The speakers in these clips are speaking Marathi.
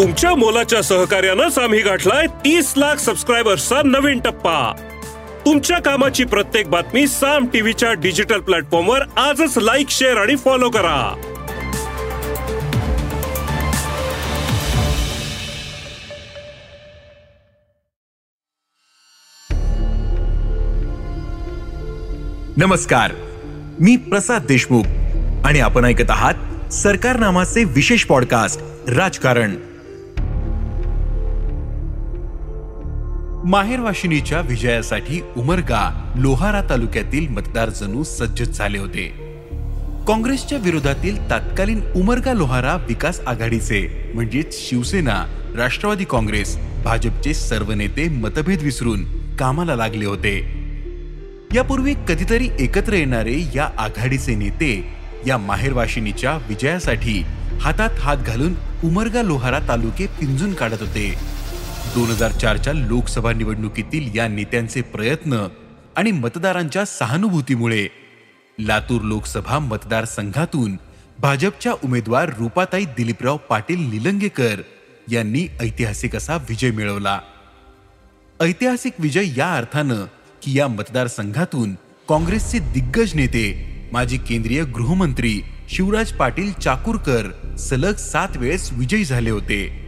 तुमच्या मोलाच्या सहकार्यानंच आम्ही गाठलाय तीस लाख सबस्क्रायबर्सचा नवीन टप्पा. तुमच्या कामाची प्रत्येक बातमी साम टीव्हीच्या डिजिटल प्लॅटफॉर्मवर आजच लाईक शेअर आणि फॉलो करा. नमस्कार. मी प्रसाद देशमुख आणि आपण ऐकत आहात सरकार नामाचे विशेष पॉडकास्ट राजकारण. माहेरवाशिनीच्या विजयासाठी उमरगा लोहारा तालुक्यातील मतदार जणू सज्ज झाले होते. काँग्रेसच्या विरोधातील तत्कालीन उमरगा लोहारा विकास आघाडीचे म्हणजेच शिवसेना राष्ट्रवादी काँग्रेस भाजपचे सर्व नेते मतभेद विसरून कामाला लागले होते. यापूर्वी कधीतरी एकत्र येणारे या आघाडीचे नेते या माहेरवाशिनीच्या विजयासाठी हातात हात घालून उमरगा लोहारा तालुके पिंजून काढत होते. दोन हजार चारच्या लोकसभा निवडणुकीतील या नेत्यांचे प्रयत्न आणि मतदारांच्या सहानुभूतीमुळे लातूर लोकसभा मतदारसंघातून भाजपच्या उमेदवार रूपाताई दिलीपराव पाटील निलंगेकर यांनी ऐतिहासिक असा विजय मिळवला. ऐतिहासिक विजय या अर्थानं की या मतदारसंघातून काँग्रेसचे दिग्गज नेते माजी केंद्रीय गृहमंत्री शिवराज पाटील चाकूरकर सलग सात वेळेस विजयी झाले होते.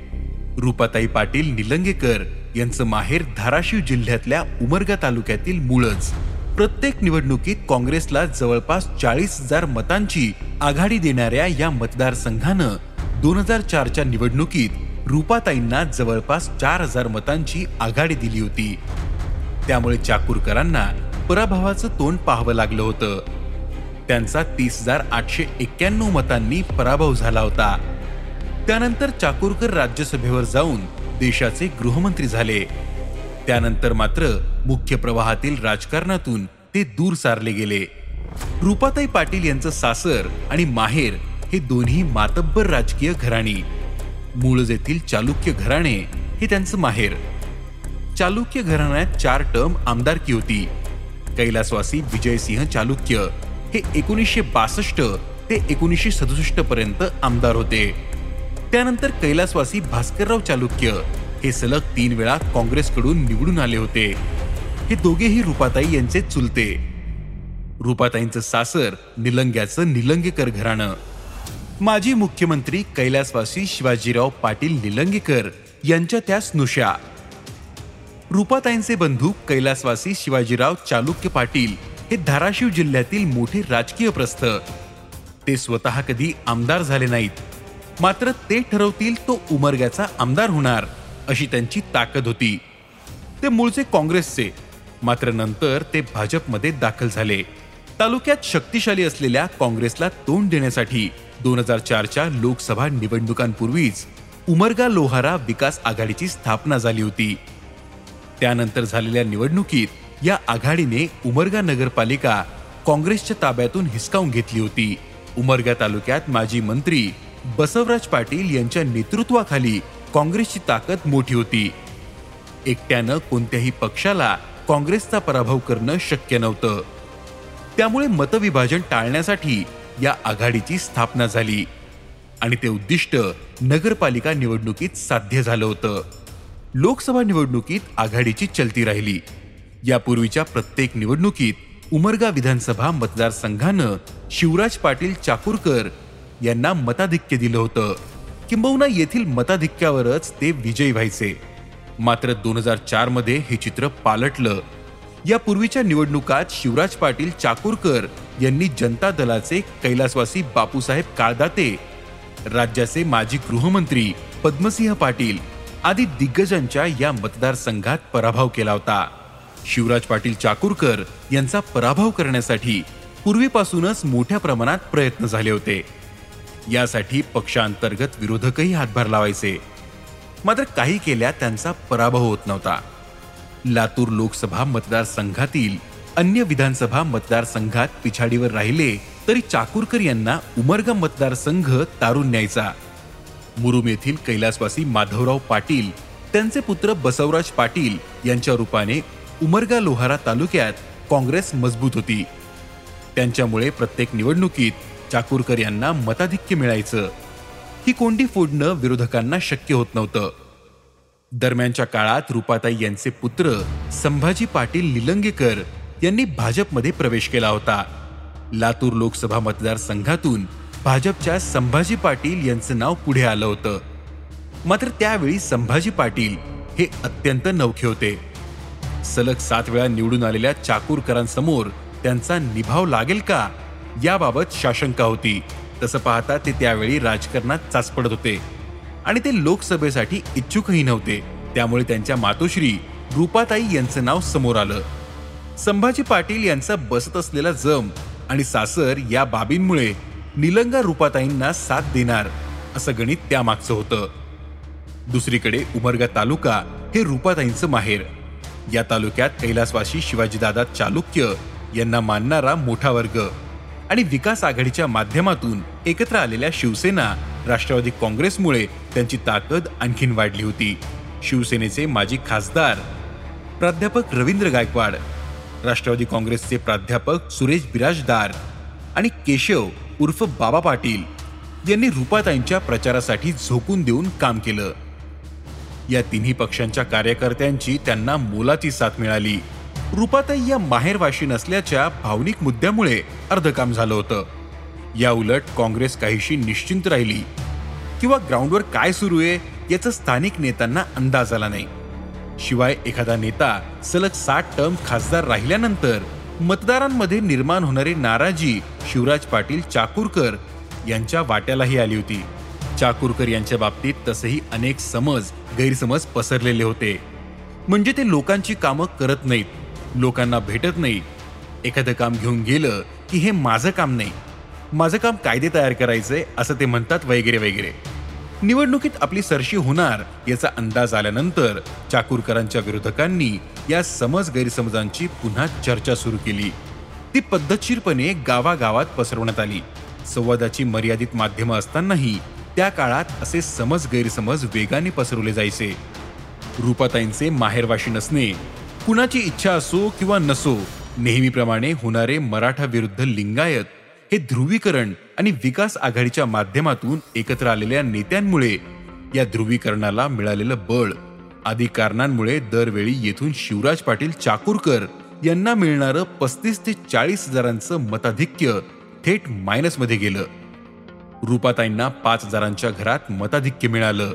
रुपाताई पाटील निलंगेकर यांचं माहेर धाराशिव जिल्ह्यातल्या उमरगा तालुक्यातील मूळच. प्रत्येक निवडणुकीत काँग्रेसला जवळपास चाळीस हजार मतांची आघाडी देणाऱ्या या मतदारसंघानं दोन हजार चारच्या निवडणुकीत रुपाताईंना जवळपास चार हजार मतांची आघाडी दिली होती. त्यामुळे चाकूरकरांना पराभवाचं तोंड पाहावं लागलं होतं. त्यांचा तीस हजार आठशे एक्क्याण्णव मतांनी पराभव झाला होता. त्यानंतर चाकूरकर राज्यसभेवर जाऊन देशाचे गृहमंत्री झाले. त्यानंतर मात्र मुख्य प्रवाहातील राजकारणातून ते दूर सारले गेले. रुपाताई पाटील यांचं सासर आणि माहेर हे दोन्ही मातब्बर राजकीय घराणी. मूळज येथील चालुक्य घराणे हे त्यांचं माहेर. चालुक्य घराण्यात चार टर्म आमदारकी होती. कैलासवासी विजयसिंह चालुक्य हे एकोणीसशे बासष्ट ते एकोणीसशे सदुसष्ट पर्यंत आमदार होते. त्यानंतर कैलासवासी भास्करराव चालुक्य हे सलग तीन वेळा काँग्रेसकडून निवडून आले होते. हे दोघेही रुपाताई यांचे चुलते. रुपाताईंचं सासर निलंग्याचं निलंगेकर घराणं. माजी मुख्यमंत्री कैलासवासी शिवाजीराव पाटील निलंगेकर यांच्या त्या स्नुषा रुपाताईंचे बंधू कैलासवासी शिवाजीराव चालुक्य पाटील हे धाराशिव जिल्ह्यातील मोठे राजकीय प्रस्थ. ते स्वतः कधी आमदार झाले नाहीत. मात्र ते ठरवतील तो उमरग्याचा आमदार होणार अशी त्यांची ताकद होती. ते मूळचे काँग्रेसचे मात्र नंतर ते भाजपमध्ये दाखल झाले. तालुक्यात शक्तिशाली असलेल्या काँग्रेसला तोंड देण्यासाठी दोन हजार चारच्या लोकसभा निवडणुकांपूर्वीच उमरगा लोहारा विकास आघाडीची स्थापना झाली होती. त्यानंतर झालेल्या निवडणुकीत या आघाडीने उमरगा नगरपालिका काँग्रेसच्या ताब्यातून हिसकावून घेतली होती. उमरगा तालुक्यात माजी मंत्री बसवराज पाटील यांच्या नेतृत्वाखाली काँग्रेसची ताकद मोठी होती. एकट्यानं कोणत्याही पक्षाला काँग्रेसचा पराभव करणं शक्य नव्हतं. त्यामुळे मतविभाजन टाळण्यासाठी या आघाडीची स्थापना झाली. आणि ते उद्दिष्ट नगरपालिका निवडणुकीत साध्य झालं होतं. लोकसभा निवडणुकीत आघाडीची चलती राहिली. यापूर्वीच्या प्रत्येक निवडणुकीत उमरगा विधानसभा मतदारसंघानं शिवराज पाटील चाकूरकर यांना मताधिक्य दिलं होतं. किंबहुना येथील मताधिक्यावरच ते विजयी व्हायचे. मात्र दोन हजार चारमध्ये हे चित्र पालटलं. यापूर्वीच्या निवडणुकात शिवराज पाटील चाकूरकर यांनी जनता दलाचे कैलासवासी बापूसाहेब काळदाते राज्याचे माजी गृहमंत्री पद्मसिंह पाटील आदी दिग्गजांच्या या मतदारसंघात पराभव केला होता. शिवराज पाटील चाकूरकर यांचा पराभव करण्यासाठी पूर्वीपासूनच मोठ्या प्रमाणात प्रयत्न झाले होते. यासाठी पक्षांतर्गत विरोधकही हातभार लावायचे. मात्र काही केल्या त्यांचा पराभव होत नव्हता. लातूर लोकसभा मतदारसंघातील अन्य विधानसभा मतदारसंघात पिछाडीवर राहिले तरी चाकूरकर यांना उमरगा मतदारसंघ तारून न्यायचा. मुरुम येथील कैलासवासी माधवराव पाटील त्यांचे पुत्र बसवराज पाटील यांच्या रूपाने उमरगा लोहारा तालुक्यात काँग्रेस मजबूत होती. त्यांच्यामुळे प्रत्येक निवडणुकीत चाकूरकर यांना मताधिक्य मिळायचं. ही कोंडी फोडणं विरोधकांना शक्य होत नव्हतं. दरम्यानच्या काळात रुपाताई यांचे पुत्र संभाजी पाटील निलंगेकर यांनी भाजपमध्ये प्रवेश केला होता. लातूर लोकसभा मतदारसंघातून भाजपच्या संभाजी पाटील यांचं नाव पुढे आलं होतं. मात्र त्यावेळी संभाजी पाटील हे अत्यंत नवखे होते. सलग सात वेळा निवडून आलेल्या चाकूरकरांसमोर त्यांचा निभाव लागेल का? याबाबत शाशंका होती. तसं पाहता ते त्यावेळी राजकारणात चाचपडत होते. आणि ते लोकसभेसाठी इच्छुकही नव्हते. त्यामुळे त्यांच्या मातोश्री रूपाताई यांचं नाव समोर आलं. संभाजी पाटील यांचा बसत असलेला जम आणि सासर या बाबींमुळे निलंगा रुपाताईंना साथ देणार असं गणित त्यामागचं होतं. दुसरीकडे उमरगा तालुका हे रुपाताईंचं माहेर. या तालुक्यात कैलासवासी शिवाजीदादा चालुक्य यांना मानणारा मोठा वर्ग. आणि विकास आघाडीच्या माध्यमातून एकत्र आलेल्या शिवसेना राष्ट्रवादी काँग्रेसमुळे त्यांची ताकद आणखीन वाढली होती. शिवसेनेचे माजी खासदार प्राध्यापक रवींद्र गायकवाड राष्ट्रवादी काँग्रेसचे प्राध्यापक सुरेश बिराजदार आणि केशव उर्फ बाबा पाटील यांनी रुपाताईंच्या प्रचारासाठी झोकून देऊन काम केलं. या तिन्ही पक्षांच्या कार्यकर्त्यांची त्यांना मोलाची साथ मिळाली. रुपाताई या माहेरवाशी नसल्याच्या भावनिक मुद्द्यामुळे अर्धकाम झालं होतं. या उलट काँग्रेस काहीशी निश्चिंत राहिली. किंवा ग्राउंडवर काय सुरू आहे याचा स्थानिक नेत्यांना अंदाज आला नाही. शिवाय एखादा नेता सलग सात टर्म खासदार राहिल्यानंतर मतदारांमध्ये निर्माण होणारी नाराजी शिवराज पाटील चाकूरकर यांच्या वाट्यालाही आली होती. चाकूरकर यांच्या बाबतीत तसेही अनेक समज गैरसमज पसरलेले होते. म्हणजे ते लोकांची कामं करत नाहीत. लोकांना भेटत नाही. एखादं काम घेऊन गेलं की हे माझं काम नाही. माझं काम कायदे तयार करायचंय असं ते म्हणतात वगैरे वगैरे. निवडणुकीत आपली सरशी होणार याचा अंदाज आल्यानंतर चाकूरकरांच्या विरोधकांनी या समज गैरसमजांची पुन्हा चर्चा सुरू केली. ती पद्धतशीरपणे गावागावात पसरवण्यात आली. संवादाची मर्यादित माध्यमं असतानाही त्या काळात असे समज गैरसमज वेगाने पसरवले जायचे. रूपाताईंचे माहेरवाशी नसणे कुणाची इच्छा असो किंवा नसो नेहमीप्रमाणे होणारे मराठा विरुद्ध लिंगायत हे ध्रुवीकरण आणि विकास आघाडीच्या माध्यमातून एकत्र आलेल्या नेत्यांमुळे या ध्रुवीकरणाला मिळालेलं बळ आदी कारणांमुळे दरवेळी येथून शिवराज पाटील चाकूरकर यांना मिळणारं पस्तीस ते चाळीस हजारांचं मताधिक्य थेट मायनसमध्ये गेलं. रुपाताईंना पाच हजारांच्या घरात मताधिक्य मिळालं.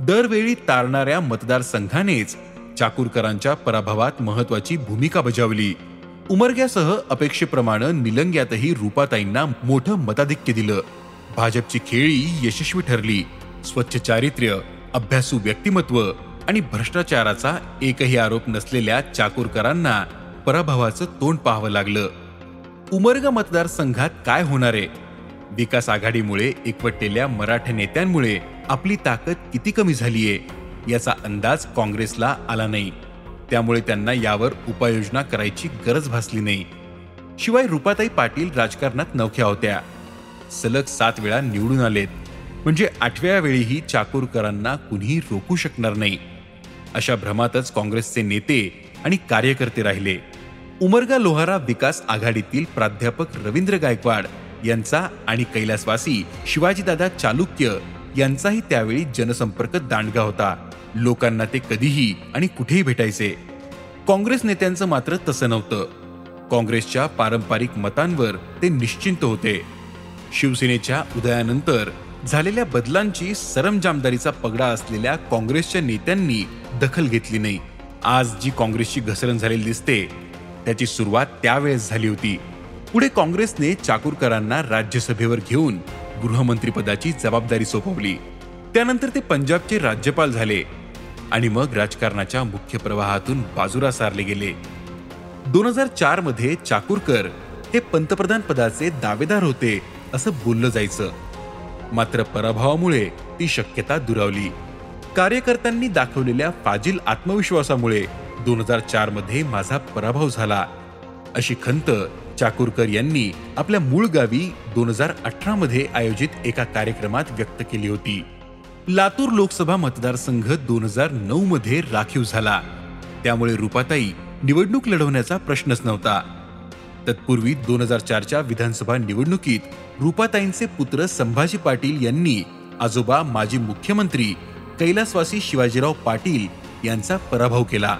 दरवेळी तारणाऱ्या मतदारसंघानेच चाकूरकरांच्या पराभवात महत्वाची भूमिका बजावली. उमरग्यासह अपेक्षेप्रमाणे निलंग्यातही रुपाताईंना मोठं मताधिक्य दिलं. भाजपची खेळी यशस्वी ठरली. स्वच्छ चारित्र्य अभ्यासू व्यक्तिमत्व आणि भ्रष्टाचाराचा एकही आरोप नसलेल्या चाकूरकरांना पराभवाचं तोंड पाहावं लागलं. उमरगा मतदारसंघात काय होणार आहे? विकास आघाडीमुळे एकवटलेल्या मराठा नेत्यांमुळे आपली ताकद किती कमी झालीये? याचा अंदाज काँग्रेसला आला नाही. त्यामुळे त्यांना यावर उपाययोजना करायची गरज भासली नाही. शिवाय रुपाताई पाटील राजकारणात नवख्या होत्या. सलग सात वेळा निवडून आलेत. म्हणजे आठव्या वेळीही चाकूरकरांना कुणीही रोखू शकणार नाही. अशा भ्रमातच काँग्रेसचे नेते आणि कार्यकर्ते राहिले. उमरगा लोहारा विकास आघाडीतील प्राध्यापक रवींद्र गायकवाड यांचा आणि कैलासवासी शिवाजीदादा चालुक्य यांचाही त्यावेळी जनसंपर्क दांडगा होता. लोकांना ते कधीही आणि कुठेही भेटायचे. काँग्रेस नेत्यांचं मात्र तसं नव्हतं. काँग्रेसच्या पारंपरिक मतांवर ते निश्चिंत होते. शिवसेनेच्या उदयानंतर झालेल्या बदलांची सरमजामदारीचा पगडा असलेल्या काँग्रेसच्या नेत्यांनी दखल घेतली नाही. आज जी काँग्रेसची घसरण झालेली दिसते त्याची सुरुवात त्यावेळेस झाली होती. पुढे काँग्रेसने चाकूरकरांना राज्यसभेवर घेऊन गृहमंत्रीपदाची जबाबदारी सोपवली. त्यानंतर ते पंजाबचे राज्यपाल झाले. आणि मग राजकारणाच्या मुख्य प्रवाहातून बाजूला सारले गेले. दोन हजार चारमध्ये चाकूरकर हे पंतप्रधान पदाचे दावेदार होते असं बोललं जायचं. मात्र पराभवामुळे ती शक्यता दुरावली. कार्यकर्त्यांनी दाखवलेल्या फाजील आत्मविश्वासामुळे दोन हजार चारमध्ये माझा पराभव झाला. अशी खंत चाकूरकर यांनी आपल्या मूळ गावी दोन हजार अठरा मध्ये आयोजित एका कार्यक्रमात व्यक्त केली होती. लातूर लोकसभा मतदारसंघ दोन हजार नऊ मध्ये राखीव झाला. त्यामुळे रुपाताई निवडणूक लढवण्याचा प्रश्नच नव्हता. तत्पूर्वी दोन हजार चारच्या विधानसभा निवडणुकीत रुपाताईंचे पुत्र संभाजी पाटील यांनी आजोबा माजी मुख्यमंत्री कैलासवासी शिवाजीराव पाटील यांचा पराभव केला.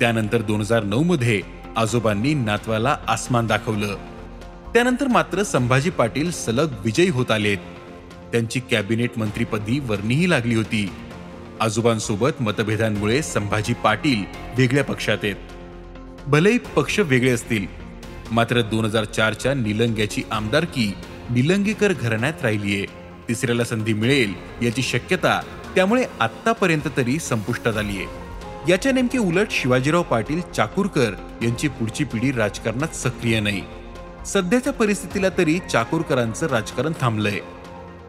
त्यानंतर दोन हजार नऊ मध्ये आजोबांनी नातवाला आसमान दाखवलं. त्यानंतर मात्र संभाजी पाटील सलग विजयी होत आलेत. त्यांची कॅबिनेट मंत्रीपदी वर्णीही लागली होती. आजोबांसोबत मतभेदांमुळे संभाजी पाटील वेगळ्या पक्षात आहेत. भलेही पक्ष वेगळे असतील मात्र दोन हजार चारच्या निलंग्याची आमदारकी निलंगेकर घराण्यात राहिलीये. तिसऱ्याला संधी मिळेल याची शक्यता त्यामुळे आतापर्यंत तरी संपुष्टात आलीये. याच्या नेमके उलट शिवाजीराव पाटील चाकूरकर यांची पुढची पिढी राजकारणात सक्रिय नाही. सध्याच्या परिस्थितीला तरी चाकूरकरांचं राजकारण थांबलंय.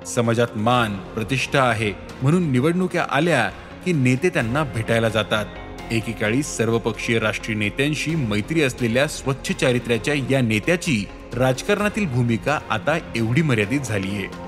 समाजात मान प्रतिष्ठा आहे. म्हणून निवडणुक्या आल्या की नेते त्यांना भेटायला जातात. एकेकाळी सर्वपक्षीय राष्ट्रीय नेत्यांशी मैत्री असलेल्या स्वच्छ चारित्र्याच्या या नेत्याची राजकारणातील भूमिका आता एवढी मर्यादित झालीये.